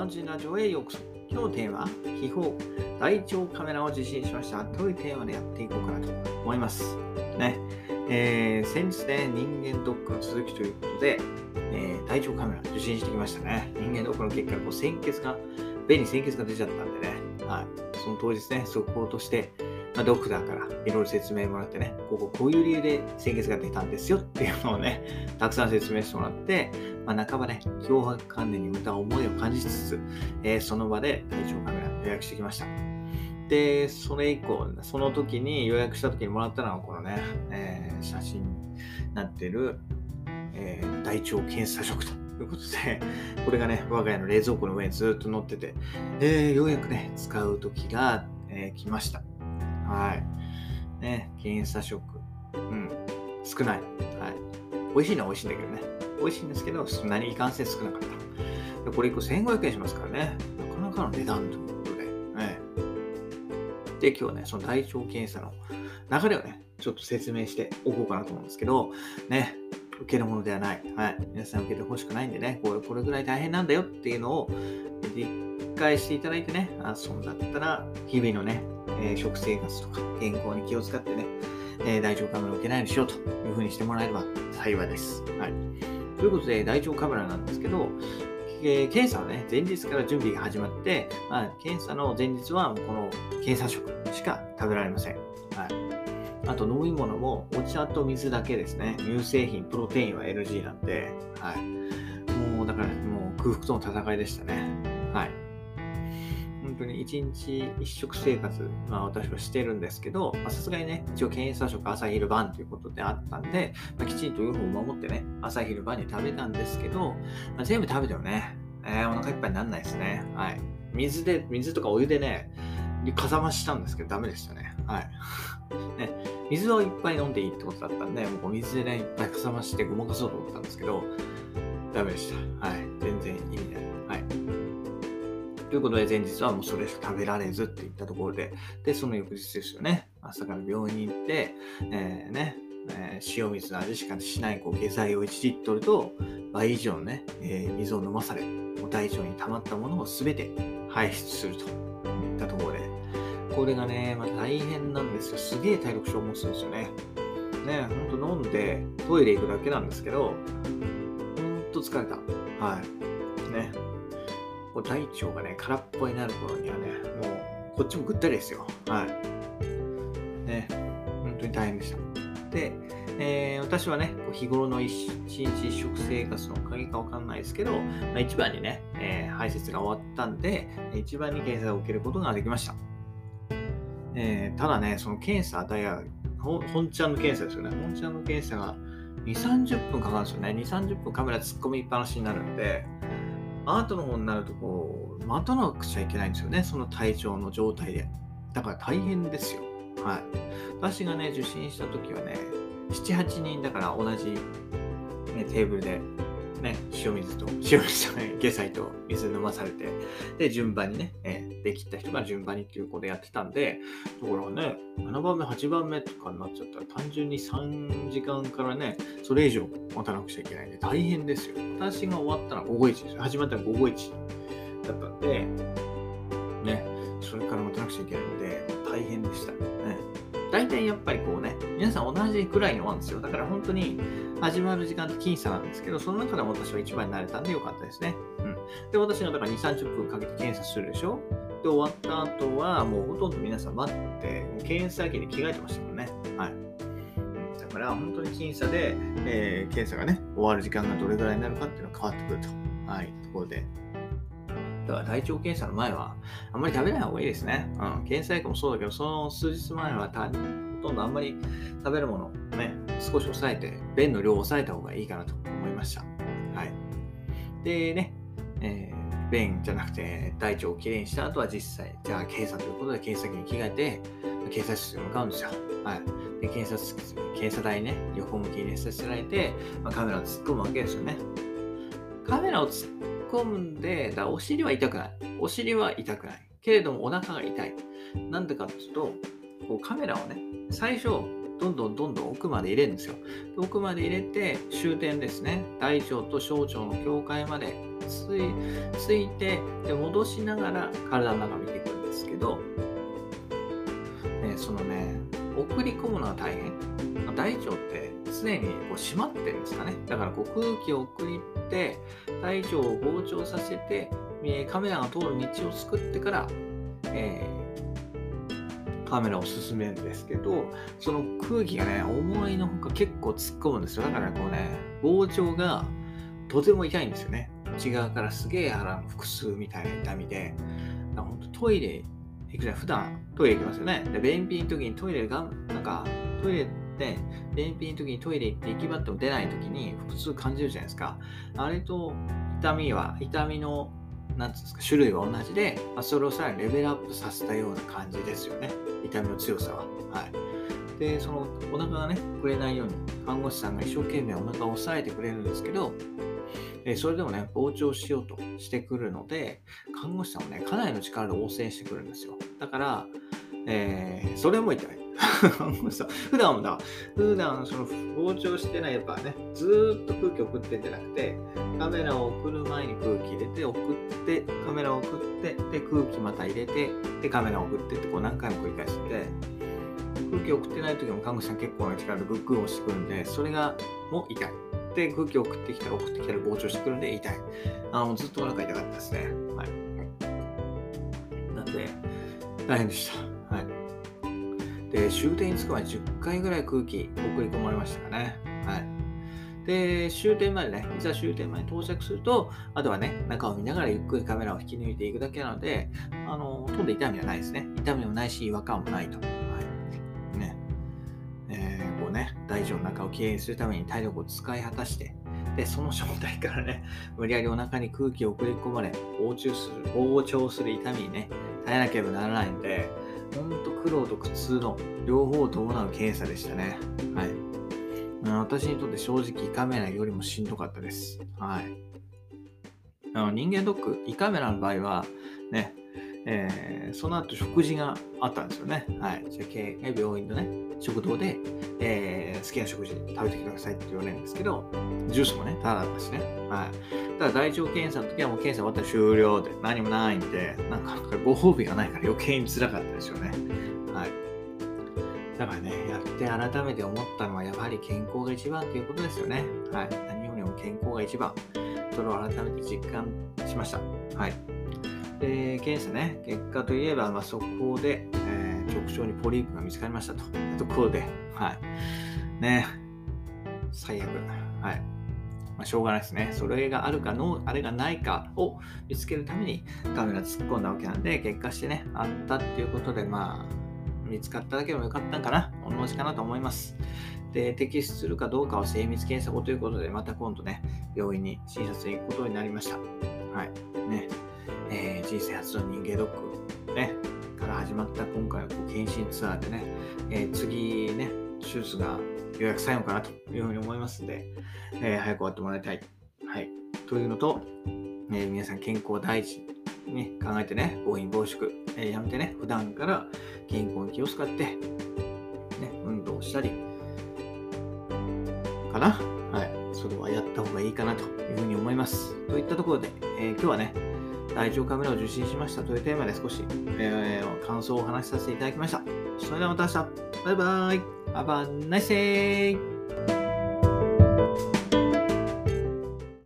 般人ラジオへようこそ。今日のテーマは、秘宝、大腸カメラを受信しました。というテーマでやっていこうかなと思います。ね。えー、先日ね、人間ドックの続きということで、えー、大腸カメラ受信してきましたね。人間ドックの結果、こう鮮血が、便に鮮血が出ちゃったんでね、はい。その当日ね、速報として、まあ、ドクターからいろいろ説明もらってね、こここういう理由で鮮血が出たんですよっていうのをね、たくさん説明してもらって、まあ、半ばね、脅迫観念にまた思いを感じつつ、えー、その場で体調カメラ予約してきました。で、それ以降、その時に予約した時にもらったのはこのね、えー、写真になってる、えー、大腸検査食ということで、これがね、我が家の冷蔵庫の上にずっと載ってて、えー、ようやくね、使う時が、えー、来ました。はい。ね、検査食。うん。少ない。はい。美味しいのは美味しいんだけどね。美味しいんですけど、そんなにいかんせん少なかった。でこれ1個1500円しますからね。なかなかの値段ということで。ね、で、今日はね、その大腸検査の流れをね、ちょっと説明しておこうかなと思うんですけど、ね、受けるものではない。はい。皆さん受けてほしくないんでね、これこれぐらい大変なんだよっていうのを理解していただいてね、あ、そんだったら、日々のね、えー、食生活とか健康に気を使ってね、えー、大腸カメラを受けないようにしようというふうにしてもらえれば幸いです。はい。ということで、大腸カメラなんですけど、えー、検査はね、前日から準備が始まって、まあ、検査の前日はこの検査食しか食べられません。はい。あと飲み物もお茶と水だけですね。乳製品、プロテインは NG なんで、はい。もうだからもう空腹との戦いでしたね。はい。当に一日一食生活、まあ私はしてるんですけど、さすがにね、一応検査食朝昼晩ということであったんで、まあ、きちんと予報を守ってね、朝昼晩に食べたんですけど、まあ、全部食べてもね、えー、お腹いっぱいにならないですね。はい。水で、水とかお湯でね、かさ増ししたんですけど、ダメでしたね。はい。ね、水をいっぱい飲んでいいってことだったんで、もう水でね、いっぱいかさ増してごまかそうと思ったんですけど、ダメでした。はい。全然意味ない。はい。ということで、前日はもうそれしか食べられずっていったところで、で、その翌日ですよね。朝から病院に行って、えー、ね、えー、塩水の味しかしないこう下剤を1リットルと倍以上のね、えー、水を飲まされ、大腸に溜まったものを全て排出するといったところで、これがね、まあ、大変なんですよ。すげえ体力消耗するんですよね。ね、ほんと飲んでトイレ行くだけなんですけど、ほんと疲れた。はい。う大腸がね、空っぽになる頃にはね、もう、こっちもぐったりですよ。はい。ね、本当に大変でした。で、えー、私はね、日頃の一日食生活のおかげかわかんないですけど、まあ、一番にね、えー、排泄が終わったんで、一番に検査を受けることができました。えー、ただね、その検査、だや、本ちゃんの検査ですよね。本ちゃんの検査が2、30分かかるんですよね。2、30分カメラ突っ込みっぱなしになるんで、アートの方になるとこう待たなくちゃいけないんですよね。その体調の状態で。だから大変ですよ。はい。私がね受診した時はね78人だから同じ、ね、テーブルでね、塩水と、塩水じゃない、下剤と水飲まされて、で、順番にね、えー、できた人が順番にっていうことやってたんで、だからね、7番目、8番目とかになっちゃったら、単純に3時間からね、それ以上待たなくちゃいけないんで、大変ですよ。私が終わったのは午後1ですよ。始まったのは午後1だったんで、ね、それから待たなくちゃいけないので、大変でした。ね。大体やっぱりこうね、皆さん同じくらいに終わるんですよ。だから本当に、始まる時間って僅差なんですけど、その中でも私は一番になれたんでよかったですね。うん。で、私がだから2、30分かけて検査するでしょ？で、終わった後は、もうほとんど皆さん待って、検査機に着替えてましたもんね。はい。だから本当に僅差で、えー、検査がね、終わる時間がどれぐらいになるかっていうのが変わってくると。はい。ところで。だから体調検査の前は、あんまり食べない方がいいですね。うん。検査薬もそうだけど、その数日前はほとんどあんまり食べるものね、少し抑えて、便の量を抑えた方がいいかなと思いました。はい。でね、えー、便じゃなくて大腸をきれいにした後は実際、じゃあ検査ということで検査機に着替えて、検査室に向かうんですよ。はい。で、検査室、検査台ね、横向きにさせられて、まあ、カメラを突っ込むわけですよね。カメラを突っ込んで、だお尻は痛くない。お尻は痛くない。けれどもお腹が痛い。なんでかっていうと、こうカメラをね、最初、どんどんどんどん奥まで入れるんですよ。奥まで入れて終点ですね。大腸と小腸の境界までついついてで戻しながら体の中見ていくんですけど、ね、そのね送り込むのは大変大腸って常にこう閉まってるんですかねだからこう空気を送って大腸を膨張させてカメラが通る道を作ってから、えー、カメラを進めるんですけどその空気がね思いのほか結構突っ込むんですよ。だからこうね膨張がとても痛いんですよね。内側からすげえ腹の腹痛みたいな痛みで。本当トイレ行くじゃん普段トイレ行きますよね。で便秘の時にトイレがなんかトイレって便秘の時にトイレ行って行き場っても出ない時に腹痛感じるじゃないですか。あれと痛みは痛みのなんですか種類は同じで、まあ、それをさらにレベルアップさせたような感じですよね痛みの強さははいでそのお腹がね膨れないように看護師さんが一生懸命お腹を押さえてくれるんですけどえそれでもね、膨張しようとしてくるので、看護師さんもね、かなりの力で応戦してくるんですよ。だから、えー、それも痛い。普段もだ、普段その膨張してない、やっぱね、ずっと空気送ってんじゃなくて、カメラを送る前に空気入れて、送って、カメラを送って、で、空気また入れて、で、カメラを送ってって、こう何回も繰り返して、空気送ってない時も看護師さん結構な力でグッグをしてくるんで、それがもう痛い。って空気送ってきたら送ってきたら膨張してくるんで痛い。あのずっとお腹痛かったですね。はい。なんで、大変でした。はい。で、終点に着く前に10回ぐらい空気送り込まれましたかね。はい。で、終点までね、いざ終点まで到着すると、あとはね、中を見ながらゆっくりカメラを引き抜いていくだけなので、あの、ほとんど痛みはないですね。痛みもないし、違和感もないと。はい。ね。えー、こうね大腸の中をきれいにするために体力を使い果たして、で、その状態からね、無理やりお腹に空気を送り込まれ、膨張する、膨張する痛みにね、耐えなければならないんで、ほんと苦労と苦痛の両方を伴う検査でしたね。はい。私にとって正直胃カメラよりもしんどかったです。はい。あの人間ドック、胃カメラの場合は、ね、えー、その後食事があったんですよね。はい。じゃあ、病院のね、食堂で、えー、好きな食事食べてくださいって言われるんですけど、ジュースもね、ただだったしね。はい。ただ、大腸検査の時はもう検査終わったら終了で、何もないんで、なんかご褒美がないから余計に辛かったですよね。はい。だからね、やって改めて思ったのは、やはり健康が一番ということですよね。はい。何よりも健康が一番。それを改めて実感しました。はい。で、検査ね、結果といえば、まあ、速報で、えー、直腸にポリープが見つかりましたと。ところで、はい。ね、最悪。はい。まあ、しょうがないですね。それがあるかの、あれがないかを見つけるためにカメラ突っ込んだわけなんで、結果してね、あったっていうことで、まあ、見つかっただけでもよかったんかな。同じかなと思います。で、摘出するかどうかは精密検査後ということで、また今度ね、病院に診察に行くことになりました。はい。ね。人生初の人間ドック、ね、から始まった今回の検診ツアーでね、えー、次ね、手術がようやく最後かなというふうに思いますので、えー、早く終わってもらいたい。はい。というのと、えー、皆さん健康第一に考えてね、暴飲暴食、えー、やめてね、普段から健康に気を使って、ね、運動したり、かな。はい。それはやった方がいいかなというふうに思います。といったところで、えー、今日はね、大腸カメラを受診しましたというテーマで少し、えー、感想をお話しさせていただきました。それではまた明日。バイバイ。Have a nice day!